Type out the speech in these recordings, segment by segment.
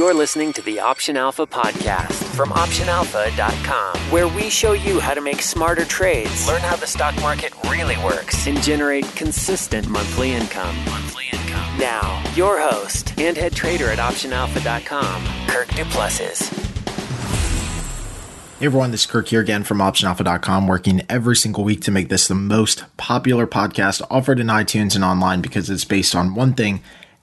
You're listening to the Option Alpha podcast from OptionAlpha.com, where we show you how to make smarter trades, learn how the stock market really works, and generate consistent monthly income. Monthly income. Now, your host and head trader at OptionAlpha.com, Kirk Du Plessis. Hey everyone, this is Kirk here again from OptionAlpha.com, working every single week to make this the most popular podcast offered in iTunes and online because it's based on one thing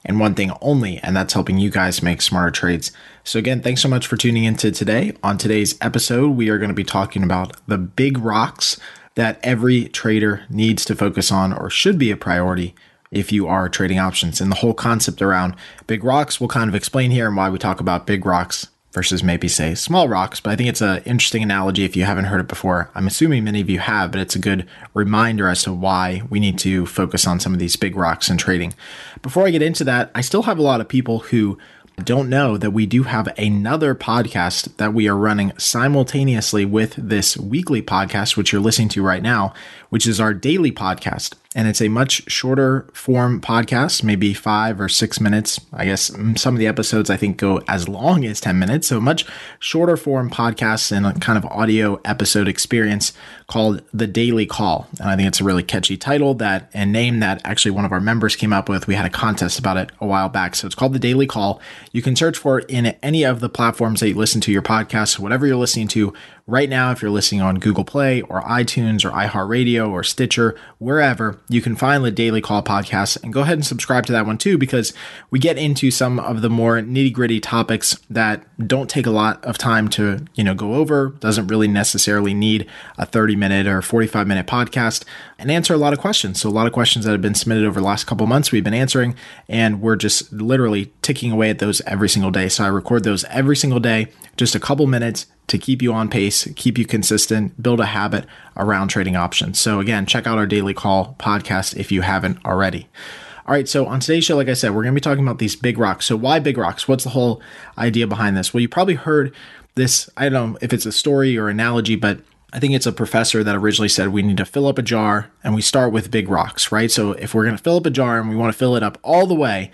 and one thing only, and that's helping you guys make smarter trades. So, again, thanks so much for tuning into today. On today's episode, we are going to be talking about the big rocks that every trader needs to focus on or should be a priority if you are trading options. And the whole concept around big rocks we'll kind of explain here and why we talk about big rocks versus maybe say small rocks. But I think it's an interesting analogy if you haven't heard it before. I'm assuming many of you have, but it's a good reminder as to why we need to focus on some of these big rocks in trading. Before I get into that, I still have a lot of people who don't know that we do have another podcast that we are running simultaneously with this weekly podcast, which you're listening to right now, which is our daily podcast and it's a much shorter form podcast, maybe five or six minutes. I guess some of the episodes I think go as long as 10 minutes. So, much shorter form podcast and a kind of audio episode experience called The Daily Call. And I think it's a really catchy title that and name that actually one of our members came up with. We had a contest about it a while back. So, it's called The Daily Call. You can search for it in any of the platforms that you listen to your podcast, whatever you're listening to right now. If you're listening on Google Play or iTunes or iHeartRadio or Stitcher, wherever, you can find the Daily Call podcast and go ahead and subscribe to that one too, because we get into some of the more nitty gritty topics that don't take a lot of time to, you know, go over, doesn't really necessarily need a 30 minute or 45 minute podcast and answer a lot of questions. So a lot of questions that have been submitted over the last couple months we've been answering and we're just literally ticking away at those every single day. So I record those every single day, just a couple minutes to keep you on pace, keep you consistent, build a habit around trading options. So, again, check out our daily call podcast if you haven't already. All right, so on today's show, like I said, we're going to be talking about these big rocks. So, why big rocks? What's the whole idea behind this? Well, you probably heard this, I don't know if it's a story or analogy, but I think it's a professor that originally said we need to fill up a jar and we start with big rocks, right? So, if we're going to fill up a jar and we want to fill it up all the way,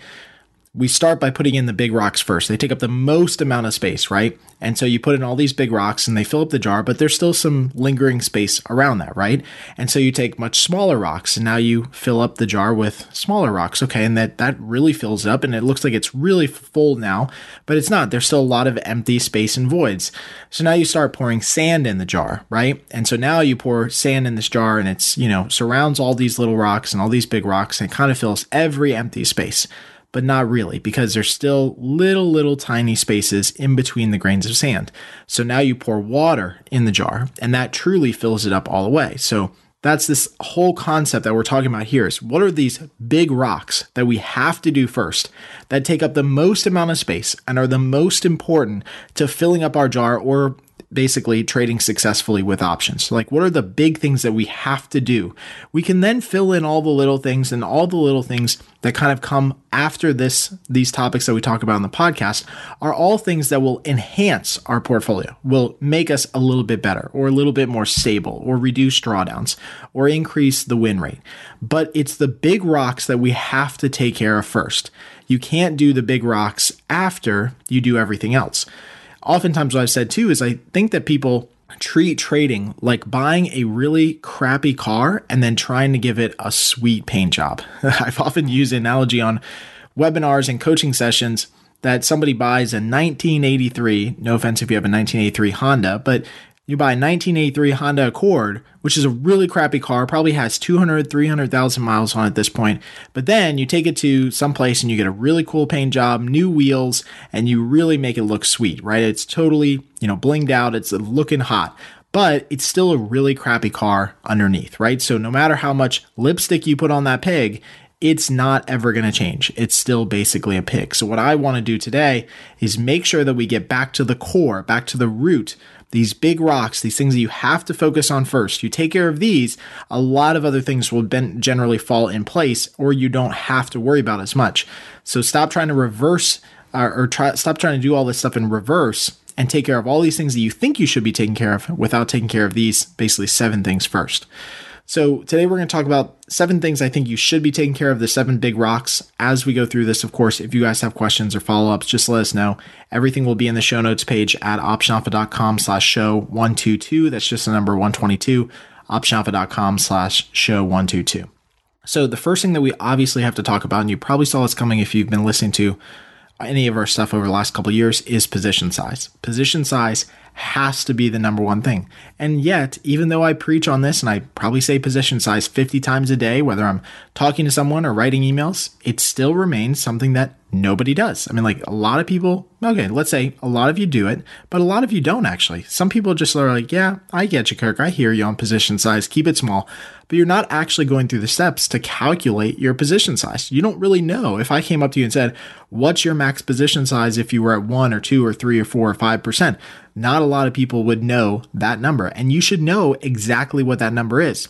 we start by putting in the big rocks first. They take up the most amount of space, right? And so you put in all these big rocks and they fill up the jar, but there's still some lingering space around that, right? And so you take much smaller rocks and now you fill up the jar with smaller rocks. Okay. And that, that really fills up and it looks like it's really full now, but it's not. There's still a lot of empty space and voids. So now you start pouring sand in the jar, right? And so now you pour sand in this jar and it's, you know, surrounds all these little rocks and all these big rocks and it kind of fills every empty space but not really because there's still little, little tiny spaces in between the grains of sand. So now you pour water in the jar and that truly fills it up all the way. So that's this whole concept that we're talking about here is what are these big rocks that we have to do first that take up the most amount of space and are the most important to filling up our jar or basically trading successfully with options. Like, what are the big things that we have to do? We can then fill in all the little things and all the little things that kind of come after this. These topics that we talk about in the podcast are all things that will enhance our portfolio, will make us a little bit better or a little bit more stable or reduce drawdowns or increase the win rate. But it's the big rocks that we have to take care of first. You can't do the big rocks after you do everything else oftentimes what I've said too is I think that people treat trading like buying a really crappy car and then trying to give it a sweet paint job. I've often used an analogy on webinars and coaching sessions that somebody buys a 1983, no offense if you have a 1983 Honda, but you buy a 1983 Honda Accord, which is a really crappy car, probably has 200, 300,000 miles on it at this point. But then you take it to some place and you get a really cool paint job, new wheels, and you really make it look sweet, right? It's totally, you know, blinged out, it's looking hot. But it's still a really crappy car underneath, right? So no matter how much lipstick you put on that pig, it's not ever going to change. It's still basically a pig. So, what I want to do today is make sure that we get back to the core, back to the root these big rocks, these things that you have to focus on first. You take care of these, a lot of other things will generally fall in place, or you don't have to worry about as much. So stop trying to reverse uh, or try, stop trying to do all this stuff in reverse and take care of all these things that you think you should be taking care of without taking care of these basically seven things first. So today we're going to talk about seven things I think you should be taking care of, the seven big rocks as we go through this. Of course, if you guys have questions or follow ups, just let us know. Everything will be in the show notes page at optionalpha.com slash show 122. That's just the number 122, optionalpha.com slash show 122. So, the first thing that we obviously have to talk about, and you probably saw this coming if you've been listening to any of our stuff over the last couple years, is position size. Position size has to be the number one thing. And yet, even though I preach on this and I probably say position size 50 times a day, whether I'm talking to someone or writing emails, it still remains something that nobody does. I mean, like a lot of people, okay, let's say a lot of you do it, but a lot of you don't actually. Some people just are like, yeah, I get you, Kirk. I hear you on position size. Keep it small. But you're not actually going through the steps to calculate your position size. You don't really know. If I came up to you and said, what's your max position size if you were at one or two or three or four or five percent? Not a lot of people would know that number. And you should know exactly what that number is.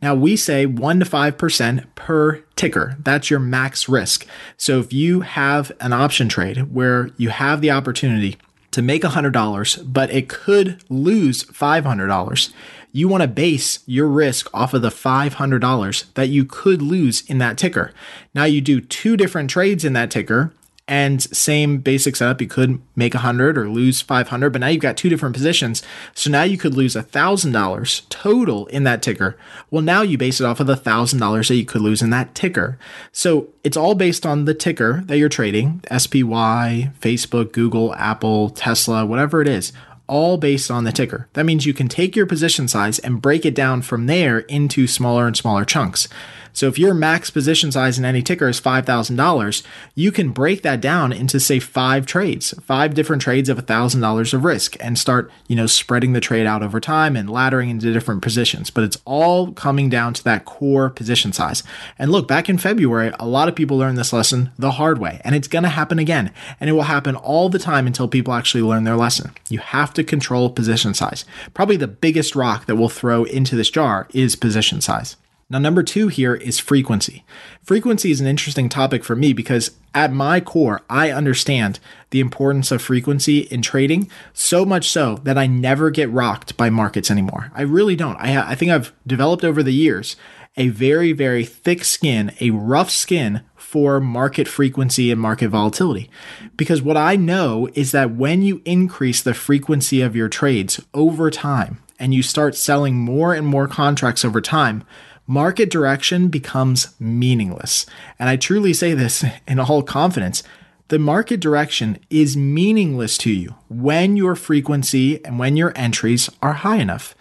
Now we say 1 to 5% per ticker. That's your max risk. So if you have an option trade where you have the opportunity to make $100, but it could lose $500, you want to base your risk off of the $500 that you could lose in that ticker. Now you do two different trades in that ticker and same basic setup you could make 100 or lose 500 but now you've got two different positions so now you could lose $1000 total in that ticker well now you base it off of the $1000 that you could lose in that ticker so it's all based on the ticker that you're trading spy facebook google apple tesla whatever it is all based on the ticker. That means you can take your position size and break it down from there into smaller and smaller chunks. So if your max position size in any ticker is $5,000, you can break that down into say five trades, five different trades of $1,000 of risk and start, you know, spreading the trade out over time and laddering into different positions. But it's all coming down to that core position size. And look, back in February, a lot of people learned this lesson the hard way and it's going to happen again. And it will happen all the time until people actually learn their lesson. You have to control position size. Probably the biggest rock that we'll throw into this jar is position size. Now, number two here is frequency. Frequency is an interesting topic for me because at my core, I understand the importance of frequency in trading so much so that I never get rocked by markets anymore. I really don't. I, I think I've developed over the years a very, very thick skin, a rough skin for market frequency and market volatility. Because what I know is that when you increase the frequency of your trades over time and you start selling more and more contracts over time, market direction becomes meaningless. And I truly say this in all confidence. The market direction is meaningless to you when your frequency and when your entries are high enough.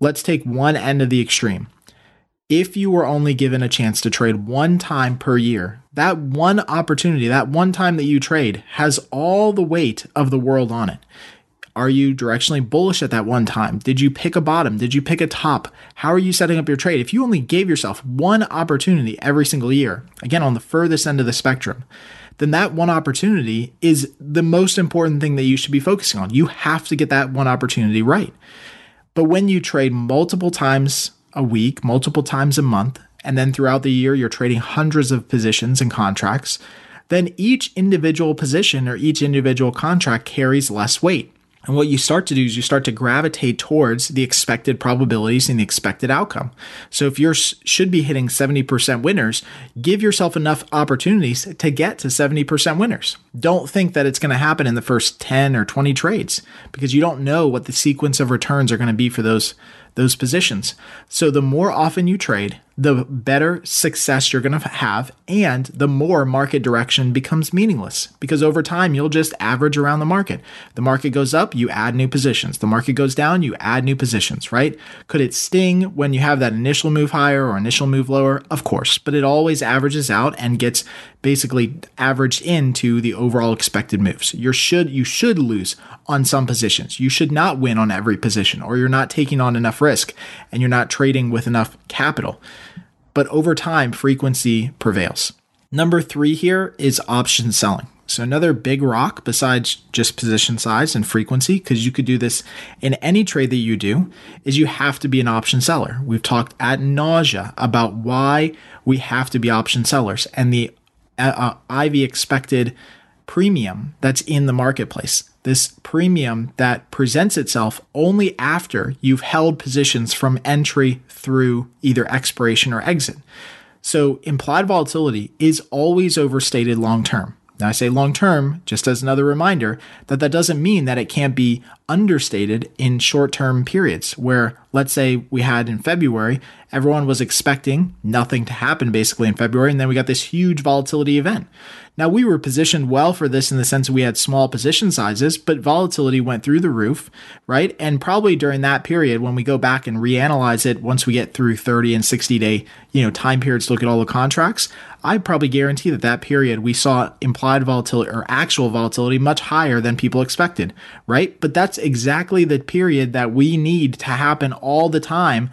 Let's take one end of the extreme. If you were only given a chance to trade one time per year, that one opportunity, that one time that you trade, has all the weight of the world on it. Are you directionally bullish at that one time? Did you pick a bottom? Did you pick a top? How are you setting up your trade? If you only gave yourself one opportunity every single year, again, on the furthest end of the spectrum, then that one opportunity is the most important thing that you should be focusing on. You have to get that one opportunity right. But when you trade multiple times a week, multiple times a month, and then throughout the year, you're trading hundreds of positions and contracts, then each individual position or each individual contract carries less weight. And what you start to do is you start to gravitate towards the expected probabilities and the expected outcome. So if you should be hitting 70% winners, give yourself enough opportunities to get to 70% winners. Don't think that it's going to happen in the first 10 or 20 trades because you don't know what the sequence of returns are going to be for those those positions. So the more often you trade, the better success you're going to have, and the more market direction becomes meaningless because over time you'll just average around the market. The market goes up, you add new positions. The market goes down, you add new positions, right? Could it sting when you have that initial move higher or initial move lower? Of course, but it always averages out and gets basically averaged into the overall expected moves. You should you should lose on some positions. You should not win on every position or you're not taking on enough risk and you're not trading with enough capital but over time, frequency prevails. Number three here is option selling. So, another big rock besides just position size and frequency, because you could do this in any trade that you do, is you have to be an option seller. We've talked at nausea about why we have to be option sellers and the uh, uh IV expected premium that's in the marketplace. This premium that presents itself only after you've held positions from entry through either expiration or exit. So implied volatility is always overstated long term. Now, I say long term just as another reminder that that doesn't mean that it can't be understated in short term periods where, let's say, we had in February, everyone was expecting nothing to happen basically in February, and then we got this huge volatility event. Now, we were positioned well for this in the sense we had small position sizes, but volatility went through the roof, right? And probably during that period, when we go back and reanalyze it, once we get through 30 and 60 day, you know, time periods, look at all the contracts, I probably guarantee that that period we saw implied volatility or actual volatility much higher than people expected, right? But that's exactly the period that we need to happen all the time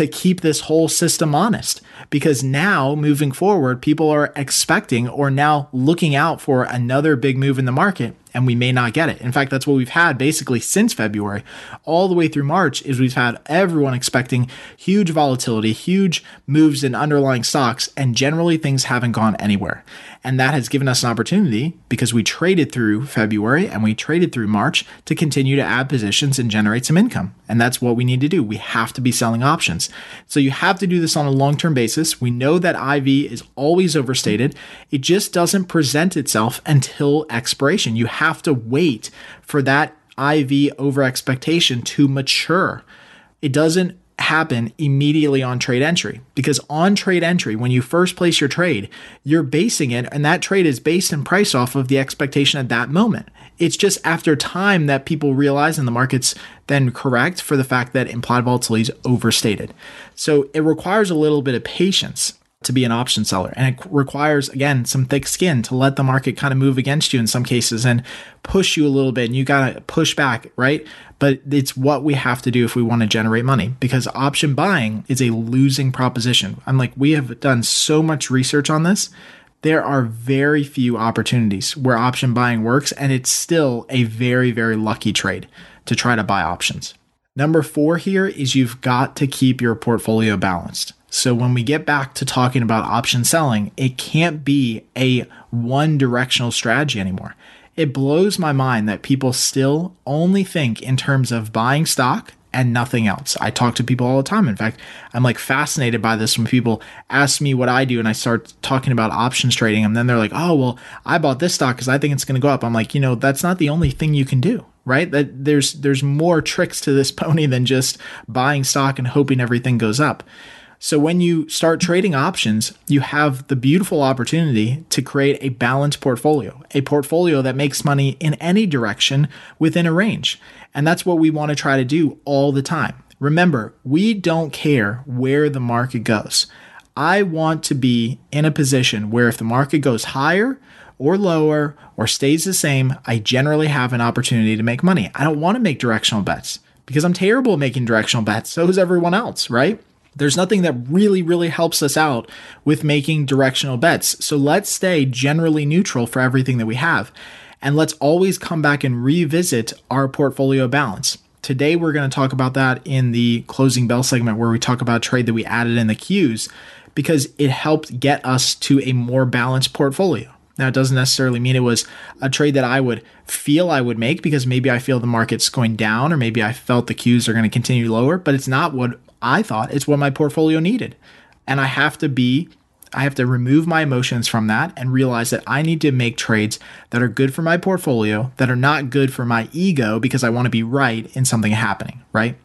to keep this whole system honest. Because now, moving forward, people are expecting or now looking out for another big move in the market and we may not get it. In fact, that's what we've had basically since February, all the way through March, is we've had everyone expecting huge volatility, huge moves in underlying stocks, and generally things haven't gone anywhere. And that has given us an opportunity because we traded through February and we traded through March to continue to add positions and generate some income. And that's what we need to do. We have to be selling options. So you have to do this on a long term basis. We know that IV is always overstated, it just doesn't present itself until expiration. You have to wait for that IV over expectation to mature. It doesn't happen immediately on trade entry because on trade entry, when you first place your trade, you're basing it, and that trade is based in price off of the expectation at that moment. It's just after time that people realize and the market's then correct for the fact that implied volatility is overstated. So it requires a little bit of patience to be an option seller. And it requires, again, some thick skin to let the market kind of move against you in some cases and push you a little bit. And you got to push back, right? But it's what we have to do if we want to generate money because option buying is a losing proposition. I'm like, we have done so much research on this. There are very few opportunities where option buying works, and it's still a very, very lucky trade to try to buy options. Number four here is you've got to keep your portfolio balanced. So when we get back to talking about option selling, it can't be a one directional strategy anymore. It blows my mind that people still only think in terms of buying stock and nothing else. I talk to people all the time. In fact, I'm like fascinated by this when people ask me what I do and I start talking about options trading and then they're like, "Oh, well, I bought this stock cuz I think it's going to go up." I'm like, "You know, that's not the only thing you can do." Right? That there's there's more tricks to this pony than just buying stock and hoping everything goes up. So when you start trading options, you have the beautiful opportunity to create a balanced portfolio, a portfolio that makes money in any direction within a range. And that's what we want to try to do all the time. Remember, we don't care where the market goes. I want to be in a position where if the market goes higher or lower or stays the same, I generally have an opportunity to make money. I don't want to make directional bets because I'm terrible at making directional bets. So is everyone else, right? There's nothing that really, really helps us out with making directional bets. So let's stay generally neutral for everything that we have. And let's always come back and revisit our portfolio balance. Today, we're going to talk about that in the closing bell segment where we talk about a trade that we added in the Qs because it helped get us to a more balanced portfolio. Now, it doesn't necessarily mean it was a trade that I would feel I would make because maybe I feel the market's going down or maybe I felt the Qs are going to continue lower, but it's not what I thought it's what my portfolio needed. And I have to be, I have to remove my emotions from that and realize that I need to make trades that are good for my portfolio, that are not good for my ego because I want to be right in something happening, right?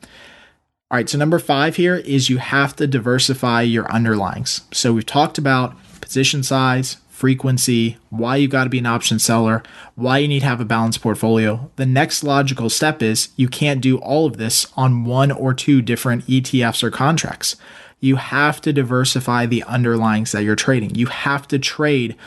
All right, so number five here is you have to diversify your underlyings. So we've talked about position size, frequency, why you got to be an option seller, why you need to have a balanced portfolio. The next logical step is you can't do all of this on one or two different ETFs or contracts. You have to diversify the underlyings that you're trading. You have to trade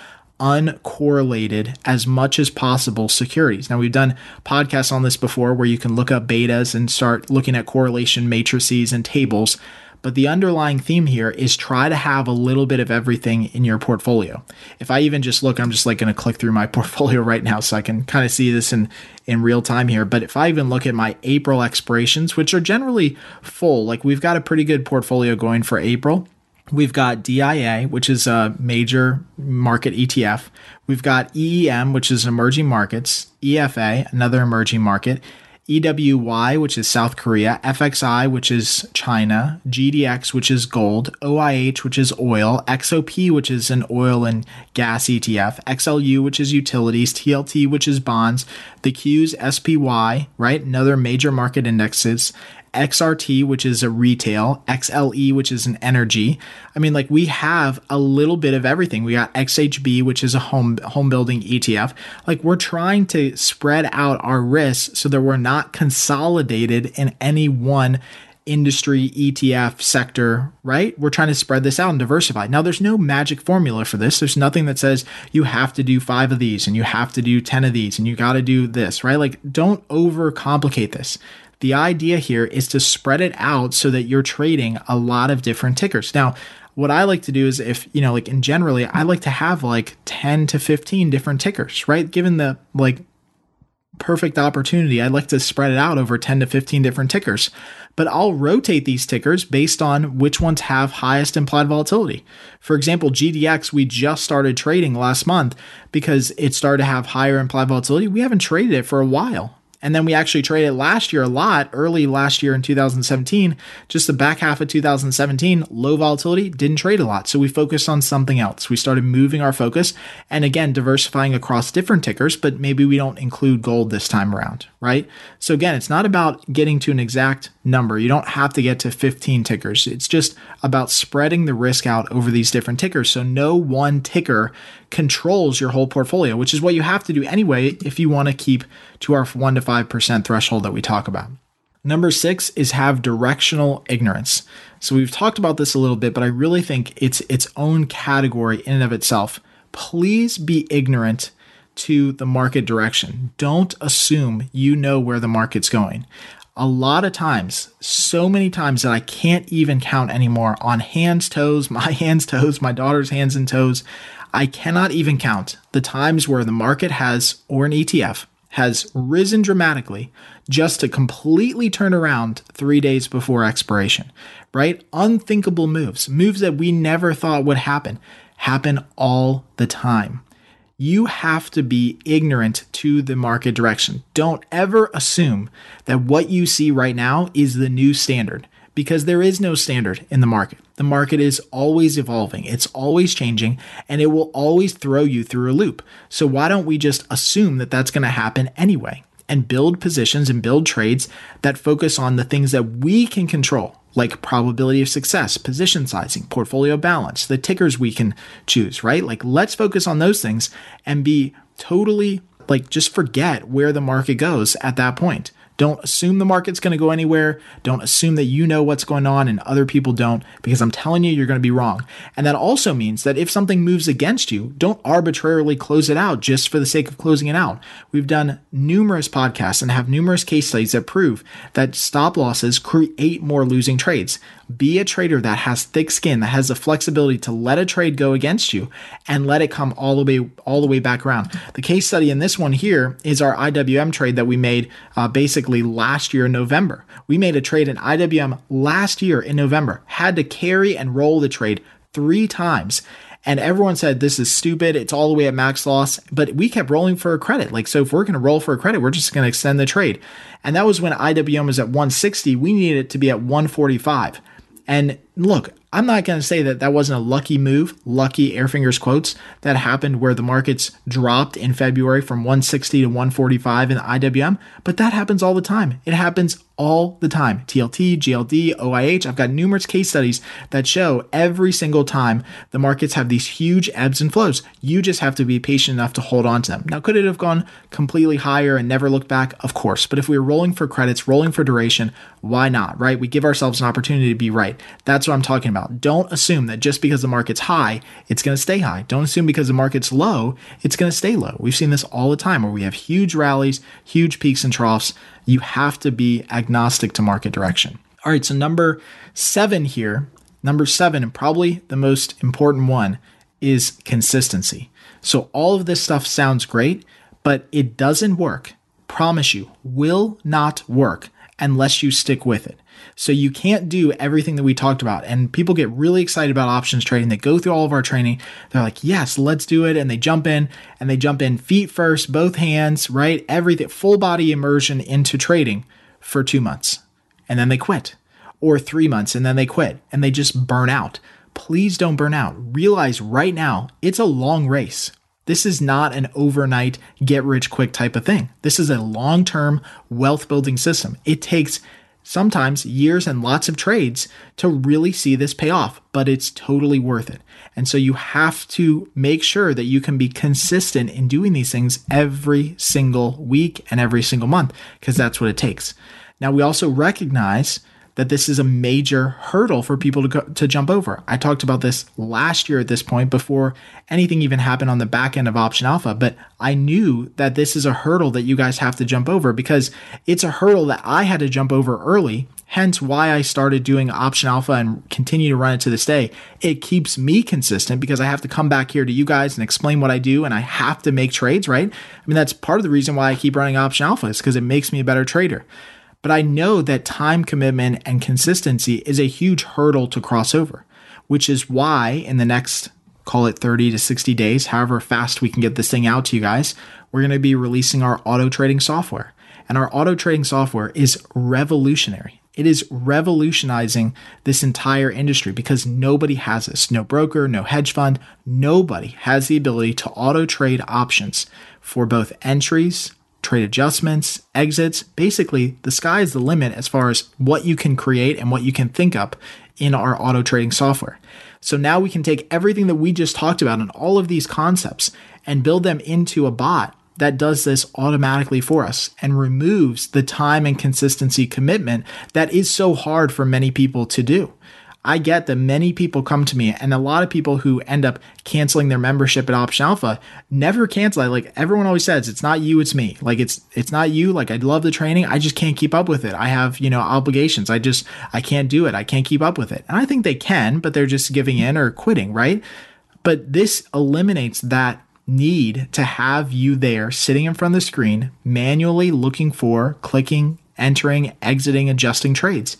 uncorrelated as much as possible securities. Now, we've done podcasts on this before where you can look up betas and start looking at correlation matrices and tables. But the underlying theme here is try to have a little bit of everything in your portfolio. If I even just look, I'm just like going to click through my portfolio right now so I can kind of see this in, in real time here. But if I even look at my April expirations, which are generally full, like we've got a pretty good portfolio going for April. We've got DIA, which is a major market ETF. We've got EEM, which is emerging markets, EFA, another emerging market, EWY, which is South Korea, FXI, which is China, GDX, which is gold, OIH, which is oil, XOP, which is an oil and gas ETF, XLU, which is utilities, TLT, which is bonds, the Qs, SPY, right? Another major market indexes, XRT, which is a retail, XLE, which is an energy. I mean, like we have a little bit of everything. We got XHB, which is a home home building ETF. Like we're trying to spread out our risks so that we're not consolidated in any one industry ETF sector, right? We're trying to spread this out and diversify. Now, there's no magic formula for this. There's nothing that says you have to do five of these and you have to do 10 of these and you got to do this, right? Like, don't overcomplicate this. The idea here is to spread it out so that you're trading a lot of different tickers. Now, what I like to do is if, you know, like in generally, I like to have like 10 to 15 different tickers, right? Given the like perfect opportunity, I'd like to spread it out over 10 to 15 different tickers. But I'll rotate these tickers based on which ones have highest implied volatility. For example, GDX, we just started trading last month because it started to have higher implied volatility. We haven't traded it for a while. And then we actually traded last year a lot, early last year in 2017, just the back half of 2017, low volatility, didn't trade a lot. So we focused on something else. We started moving our focus and again, diversifying across different tickers, but maybe we don't include gold this time around, right? So again, it's not about getting to an exact number. You don't have to get to 15 tickers. It's just about spreading the risk out over these different tickers. So no one ticker controls your whole portfolio, which is what you have to do anyway if you want to keep to our 1 to 5% threshold that we talk about. Number six is have directional ignorance. So we've talked about this a little bit, but I really think it's its own category in and of itself. Please be ignorant to the market direction. Don't assume you know where the market's going. A lot of times, so many times that I can't even count anymore on hands, toes, my hands, toes, my daughter's hands and toes. I cannot even count the times where the market has, or an ETF, has risen dramatically just to completely turn around three days before expiration, right? Unthinkable moves, moves that we never thought would happen, happen all the time. You have to be ignorant to the market direction. Don't ever assume that what you see right now is the new standard because there is no standard in the market. The market is always evolving, it's always changing, and it will always throw you through a loop. So, why don't we just assume that that's going to happen anyway and build positions and build trades that focus on the things that we can control? Like probability of success, position sizing, portfolio balance, the tickers we can choose, right? Like, let's focus on those things and be totally like just forget where the market goes at that point. Don't assume the market's going to go anywhere. Don't assume that you know what's going on and other people don't, because I'm telling you, you're going to be wrong. And that also means that if something moves against you, don't arbitrarily close it out just for the sake of closing it out. We've done numerous podcasts and have numerous case studies that prove that stop losses create more losing trades. Be a trader that has thick skin, that has the flexibility to let a trade go against you and let it come all the way all the way back around. The case study in this one here is our IWM trade that we made uh, basically last year in November. We made a trade in IWM last year in November, had to carry and roll the trade three times. And everyone said this is stupid. It's all the way at max loss. But we kept rolling for a credit. Like, so if we're going to roll for a credit, we're just going to extend the trade. And that was when IWM was at 160. We needed it to be at 145. And look, I'm not going to say that that wasn't a lucky move, lucky air fingers quotes that happened where the markets dropped in February from 160 to 145 in the IWM, but that happens all the time. It happens all the time. TLT, GLD, OIH. I've got numerous case studies that show every single time the markets have these huge ebbs and flows. You just have to be patient enough to hold on to them. Now, could it have gone completely higher and never looked back? Of course. But if we were rolling for credits, rolling for duration, why not, right? We give ourselves an opportunity to be right. That's what I'm talking about. Don't assume that just because the market's high, it's going to stay high. Don't assume because the market's low, it's going to stay low. We've seen this all the time where we have huge rallies, huge peaks and troughs you have to be agnostic to market direction. All right, so number seven here, number seven, and probably the most important one, is consistency. So all of this stuff sounds great, but it doesn't work. Promise you, will not work unless you stick with it. So you can't do everything that we talked about. And people get really excited about options trading. They go through all of our training. They're like, yes, let's do it. And they jump in and they jump in feet first, both hands, right? Everything, full body immersion into trading for two months. And then they quit or three months and then they quit and they just burn out. Please don't burn out. Realize right now it's a long race. This is not an overnight get rich quick type of thing. This is a long term wealth building system. It takes sometimes years and lots of trades to really see this pay off, but it's totally worth it. And so you have to make sure that you can be consistent in doing these things every single week and every single month, because that's what it takes. Now, we also recognize that this is a major hurdle for people to go, to jump over. I talked about this last year at this point before anything even happened on the back end of Option Alpha, but I knew that this is a hurdle that you guys have to jump over because it's a hurdle that I had to jump over early. Hence why I started doing Option Alpha and continue to run it to this day. It keeps me consistent because I have to come back here to you guys and explain what I do and I have to make trades, right? I mean, that's part of the reason why I keep running Option Alpha is because it makes me a better trader. But I know that time commitment and consistency is a huge hurdle to cross over, which is why in the next, call it 30 to 60 days, however fast we can get this thing out to you guys, we're going to be releasing our auto trading software. And our auto trading software is revolutionary. It is revolutionizing this entire industry because nobody has this. No broker, no hedge fund, nobody has the ability to auto trade options for both entries, trade adjustments, exits. Basically, the sky is the limit as far as what you can create and what you can think up in our auto trading software. So now we can take everything that we just talked about and all of these concepts and build them into a bot that does this automatically for us and removes the time and consistency commitment that is so hard for many people to do. I get that many people come to me, and a lot of people who end up canceling their membership at Option Alpha never cancel. Like everyone always says, it's not you, it's me. Like it's it's not you. Like I love the training, I just can't keep up with it. I have you know obligations. I just I can't do it. I can't keep up with it. And I think they can, but they're just giving in or quitting, right? But this eliminates that need to have you there sitting in front of the screen, manually looking for, clicking, entering, exiting, adjusting trades.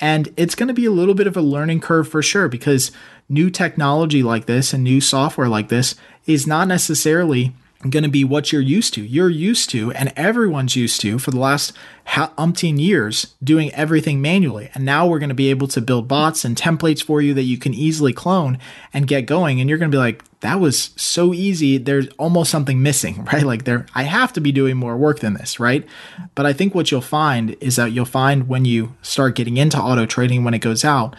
And it's going to be a little bit of a learning curve for sure because new technology like this and new software like this is not necessarily going to be what you're used to. You're used to, and everyone's used to for the last umpteen years doing everything manually. And now we're going to be able to build bots and templates for you that you can easily clone and get going. And you're going to be like, that was so easy. There's almost something missing, right? Like there, I have to be doing more work than this, right? But I think what you'll find is that you'll find when you start getting into auto trading, when it goes out,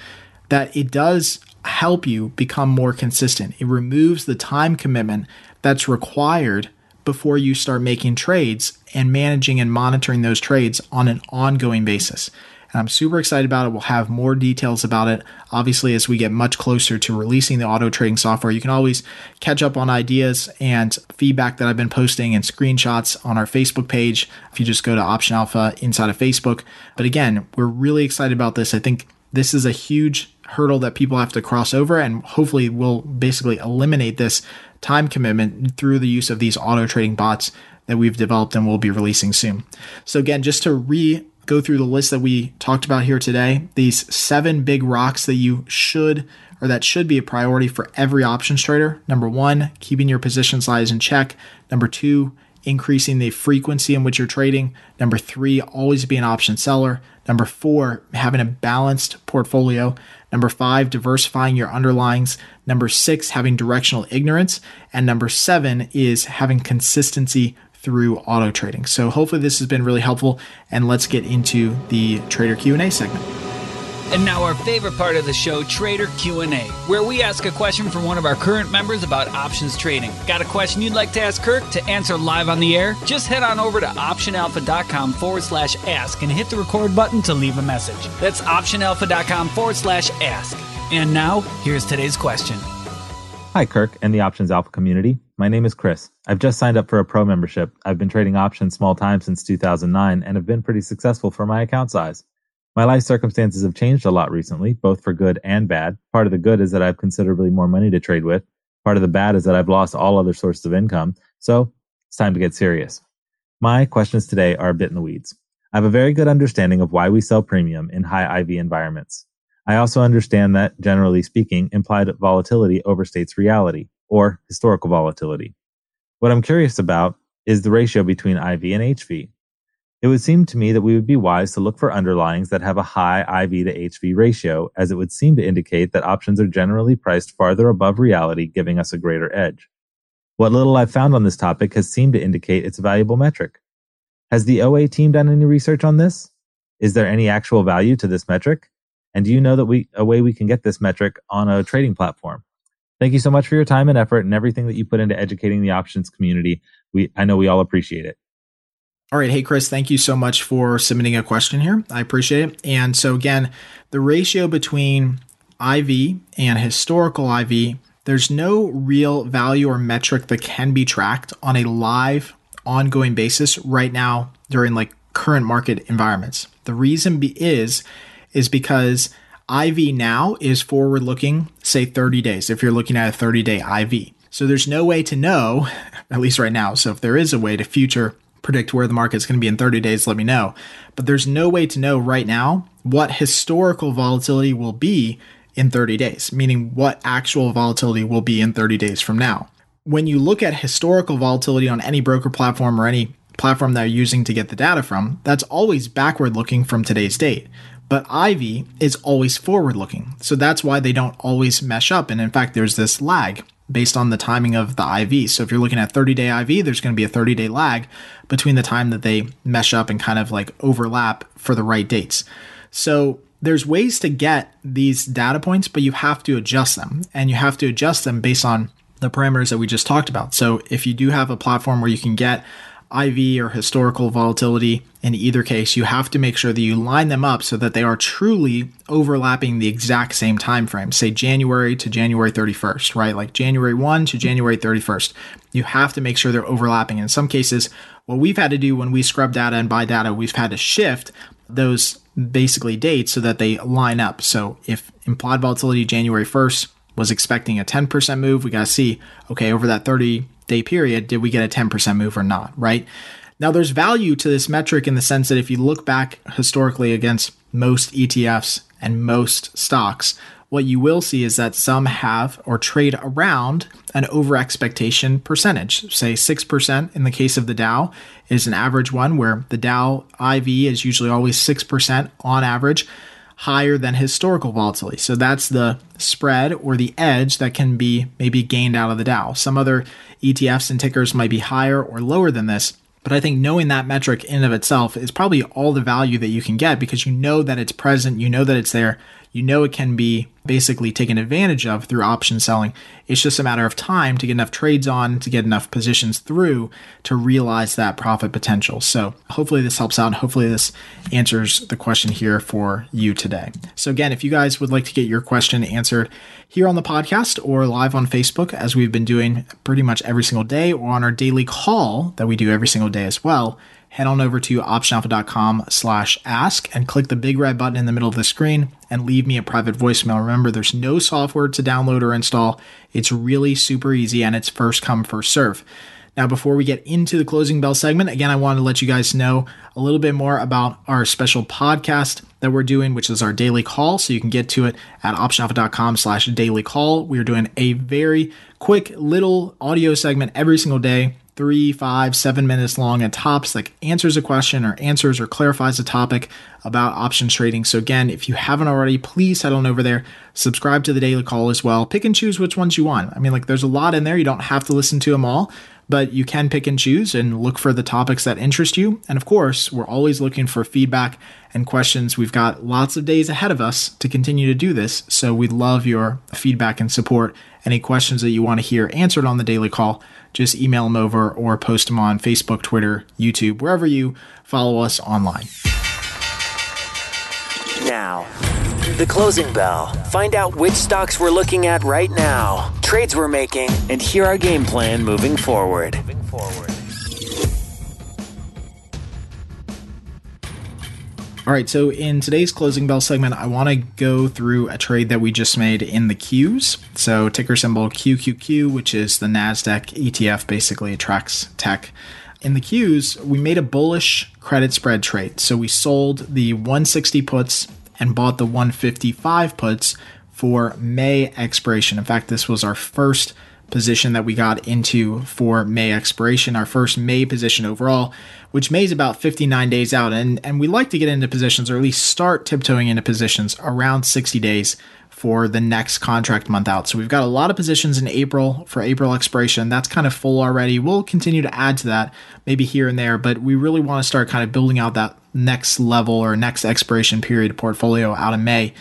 that it does help you become more consistent. It removes the time commitment that's required before you start making trades and managing and monitoring those trades on an ongoing basis. And I'm super excited about it. We'll have more details about it, obviously, as we get much closer to releasing the auto trading software. You can always catch up on ideas and feedback that I've been posting and screenshots on our Facebook page if you just go to Option Alpha inside of Facebook. But again, we're really excited about this. I think this is a huge hurdle that people have to cross over, and hopefully, we'll basically eliminate this time commitment through the use of these auto trading bots that we've developed and will be releasing soon. So again, just to re go through the list that we talked about here today, these seven big rocks that you should or that should be a priority for every options trader. Number 1, keeping your position size in check. Number 2, increasing the frequency in which you're trading. Number 3, always be an option seller. Number 4, having a balanced portfolio. Number five, diversifying your underlyings. Number six, having directional ignorance. And number seven is having consistency through auto trading. So hopefully this has been really helpful and let's get into the trader Q&A segment. And now our favorite part of the show, Trader Q&A, where we ask a question from one of our current members about options trading. Got a question you'd like to ask Kirk to answer live on the air? Just head on over to optionalpha.com forward slash ask and hit the record button to leave a message. That's optionalpha.com forward slash ask. And now, here's today's question. Hi, Kirk and the Options Alpha community. My name is Chris. I've just signed up for a pro membership. I've been trading options small time since 2009 and have been pretty successful for my account size. My life circumstances have changed a lot recently, both for good and bad. Part of the good is that I have considerably more money to trade with. Part of the bad is that I've lost all other sources of income. So it's time to get serious. My questions today are a bit in the weeds. I have a very good understanding of why we sell premium in high IV environments. I also understand that, generally speaking, implied volatility overstates reality, or historical volatility. What I'm curious about is the ratio between IV and HV. It would seem to me that we would be wise to look for underlyings that have a high IV to HV ratio, as it would seem to indicate that options are generally priced farther above reality, giving us a greater edge. What little I've found on this topic has seemed to indicate it's a valuable metric. Has the OA team done any research on this? Is there any actual value to this metric? And do you know that we a way we can get this metric on a trading platform? Thank you so much for your time and effort and everything that you put into educating the options community. We I know we all appreciate it. All right. Hey, Chris, thank you so much for submitting a question here. I appreciate it. And so, again, the ratio between IV and historical IV, there's no real value or metric that can be tracked on a live, ongoing basis right now during like current market environments. The reason be- is, is because IV now is forward looking, say 30 days, if you're looking at a 30 day IV. So there's no way to know, at least right now. So if there is a way to future predict where the market's going to be in 30 days, let me know. But there's no way to know right now what historical volatility will be in 30 days, meaning what actual volatility will be in 30 days from now. When you look at historical volatility on any broker platform or any platform that you're using to get the data from, that's always backward looking from today's date. But IV is always forward looking. So that's why they don't always mesh up. And in fact, there's this lag based on the timing of the IV. So if you're looking at 30 day IV, there's going to be a 30 day lag between the time that they mesh up and kind of like overlap for the right dates. So there's ways to get these data points, but you have to adjust them and you have to adjust them based on the parameters that we just talked about. So if you do have a platform where you can get IV or historical volatility in either case, you have to make sure that you line them up so that they are truly overlapping the exact same time frame, say January to January 31st, right? Like January 1 to January 31st. You have to make sure they're overlapping. In some cases, what we've had to do when we scrub data and buy data, we've had to shift those basically dates so that they line up. So if implied volatility January 1st was expecting a 10% move, we got to see, okay, over that 30 day period, did we get a 10% move or not, right? Now, there's value to this metric in the sense that if you look back historically against most ETFs and most stocks, what you will see is that some have or trade around an over expectation percentage. Say 6% in the case of the Dow is an average one where the Dow IV is usually always 6% on average higher than historical volatility. So that's the spread or the edge that can be maybe gained out of the Dow. Some other ETFs and tickers might be higher or lower than this. But I think knowing that metric in of itself is probably all the value that you can get because you know that it's present, you know that it's there, you know it can be basically taken advantage of through option selling. It's just a matter of time to get enough trades on, to get enough positions through to realize that profit potential. So hopefully this helps out. Hopefully this answers the question here for you today. So again, if you guys would like to get your question answered here on the podcast or live on Facebook, as we've been doing pretty much every single day, or on our daily call that we do every single day as well, head on over to optionalpha.com slash ask and click the big red button in the middle of the screen and leave me a private voicemail. Remember, there's no software to download or install. It's really super easy and it's first come, first serve. Now, before we get into the closing bell segment, again, I want to let you guys know a little bit more about our special podcast that we're doing, which is our daily call. So you can get to it at optionalpha.com slash daily call. We are doing a very quick little audio segment every single day three, five, seven minutes long at tops that answers a question or answers or clarifies a topic about options trading. So again, if you haven't already, please head on over there, subscribe to the daily call as well. Pick and choose which ones you want. I mean, like there's a lot in there. You don't have to listen to them all, but you can pick and choose and look for the topics that interest you. And of course, we're always looking for feedback and questions. We've got lots of days ahead of us to continue to do this. So we'd love your feedback and support. Any questions that you want to hear answered on the daily call, just email them over or post them on Facebook, Twitter, YouTube, wherever you follow us online. Now, the closing bell. Find out which stocks we're looking at right now, trades we're making, and hear our game plan moving forward. Moving forward. All right, so in today's closing bell segment, I want to go through a trade that we just made in the Qs. So ticker symbol QQQ, which is the NASDAQ ETF, basically tracks tech. In the Qs, we made a bullish credit spread trade. So we sold the 160 puts and bought the 155 puts for May expiration. In fact, this was our first position that we got into for May expiration, our first May position overall, which May is about 59 days out. And, and we like to get into positions or at least start tiptoeing into positions around 60 days for the next contract month out. So we've got a lot of positions in April for April expiration. That's kind of full already. We'll continue to add to that maybe here and there, but we really want to start kind of building out that next level or next expiration period portfolio out in May.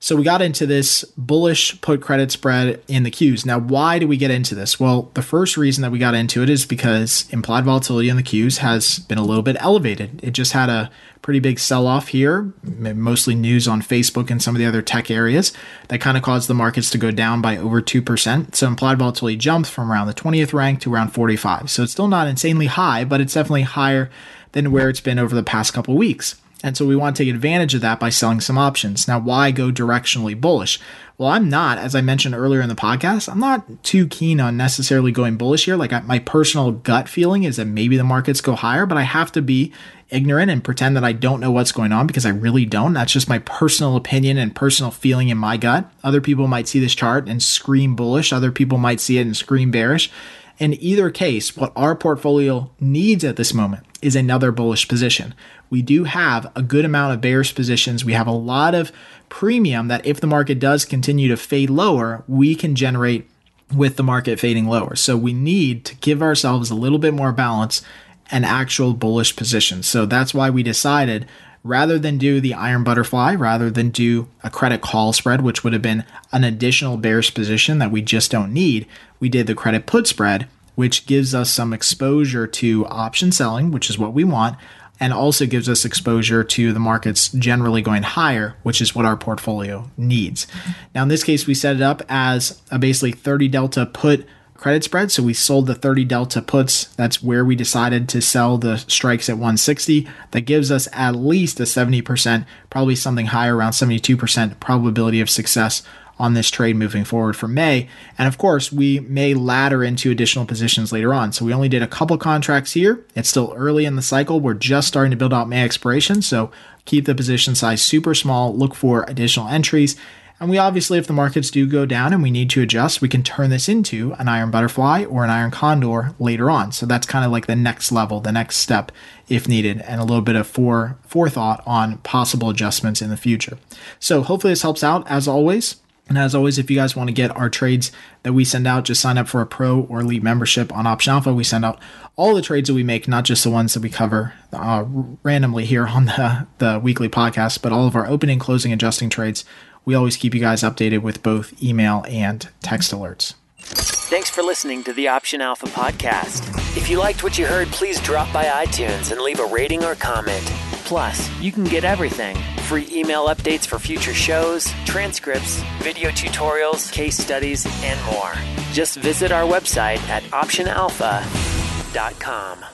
So we got into this bullish put credit spread in the Qs. Now, why do we get into this? Well, the first reason that we got into it is because implied volatility in the Qs has been a little bit elevated. It just had a pretty big sell off here, mostly news on Facebook and some of the other tech areas that kind of caused the markets to go down by over 2%. So implied volatility jumped from around the 20th rank to around 45. So it's still not insanely high, but it's definitely higher than where it's been over the past couple weeks. And so we want to take advantage of that by selling some options. Now, why go directionally bullish? Well, I'm not, as I mentioned earlier in the podcast, I'm not too keen on necessarily going bullish here. Like I, my personal gut feeling is that maybe the markets go higher, but I have to be ignorant and pretend that I don't know what's going on because I really don't. That's just my personal opinion and personal feeling in my gut. Other people might see this chart and scream bullish. Other people might see it and scream bearish. In either case, what our portfolio needs at this moment is another bullish position we do have a good amount of bearish positions. We have a lot of premium that if the market does continue to fade lower, we can generate with the market fading lower. So we need to give ourselves a little bit more balance and actual bullish positions. So that's why we decided rather than do the iron butterfly, rather than do a credit call spread, which would have been an additional bearish position that we just don't need, we did the credit put spread, which gives us some exposure to option selling, which is what we want, and also gives us exposure to the markets generally going higher, which is what our portfolio needs. Now, in this case, we set it up as a basically 30 delta put credit spread. So we sold the 30 delta puts. That's where we decided to sell the strikes at 160. That gives us at least a 70%, probably something higher, around 72% probability of success on this trade moving forward for May. And of course, we may ladder into additional positions later on. So we only did a couple contracts here. It's still early in the cycle. We're just starting to build out May expiration. So keep the position size super small, look for additional entries. And we obviously, if the markets do go down and we need to adjust, we can turn this into an iron butterfly or an iron condor later on. So that's kind of like the next level, the next step if needed, and a little bit of fore, forethought on possible adjustments in the future. So hopefully this helps out. As always, and as always, if you guys want to get our trades that we send out, just sign up for a pro or elite membership on Option Alpha. We send out all the trades that we make, not just the ones that we cover uh, randomly here on the, the weekly podcast, but all of our opening, closing, adjusting trades. We always keep you guys updated with both email and text alerts. Thanks for listening to the Option Alpha podcast. If you liked what you heard, please drop by iTunes and leave a rating or comment. Plus, you can get everything free email updates for future shows, transcripts, video tutorials, case studies, and more. Just visit our website at optionalpha.com.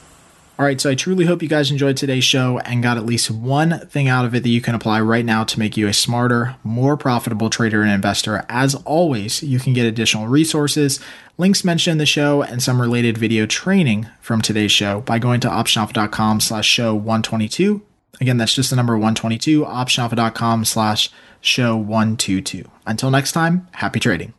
All right, so I truly hope you guys enjoyed today's show and got at least one thing out of it that you can apply right now to make you a smarter, more profitable trader and investor. As always, you can get additional resources, links mentioned in the show, and some related video training from today's show by going to optionalpha.com slash show 122 Again, that's just the number 122, optionalpha.com slash show 122. Until next time, happy trading.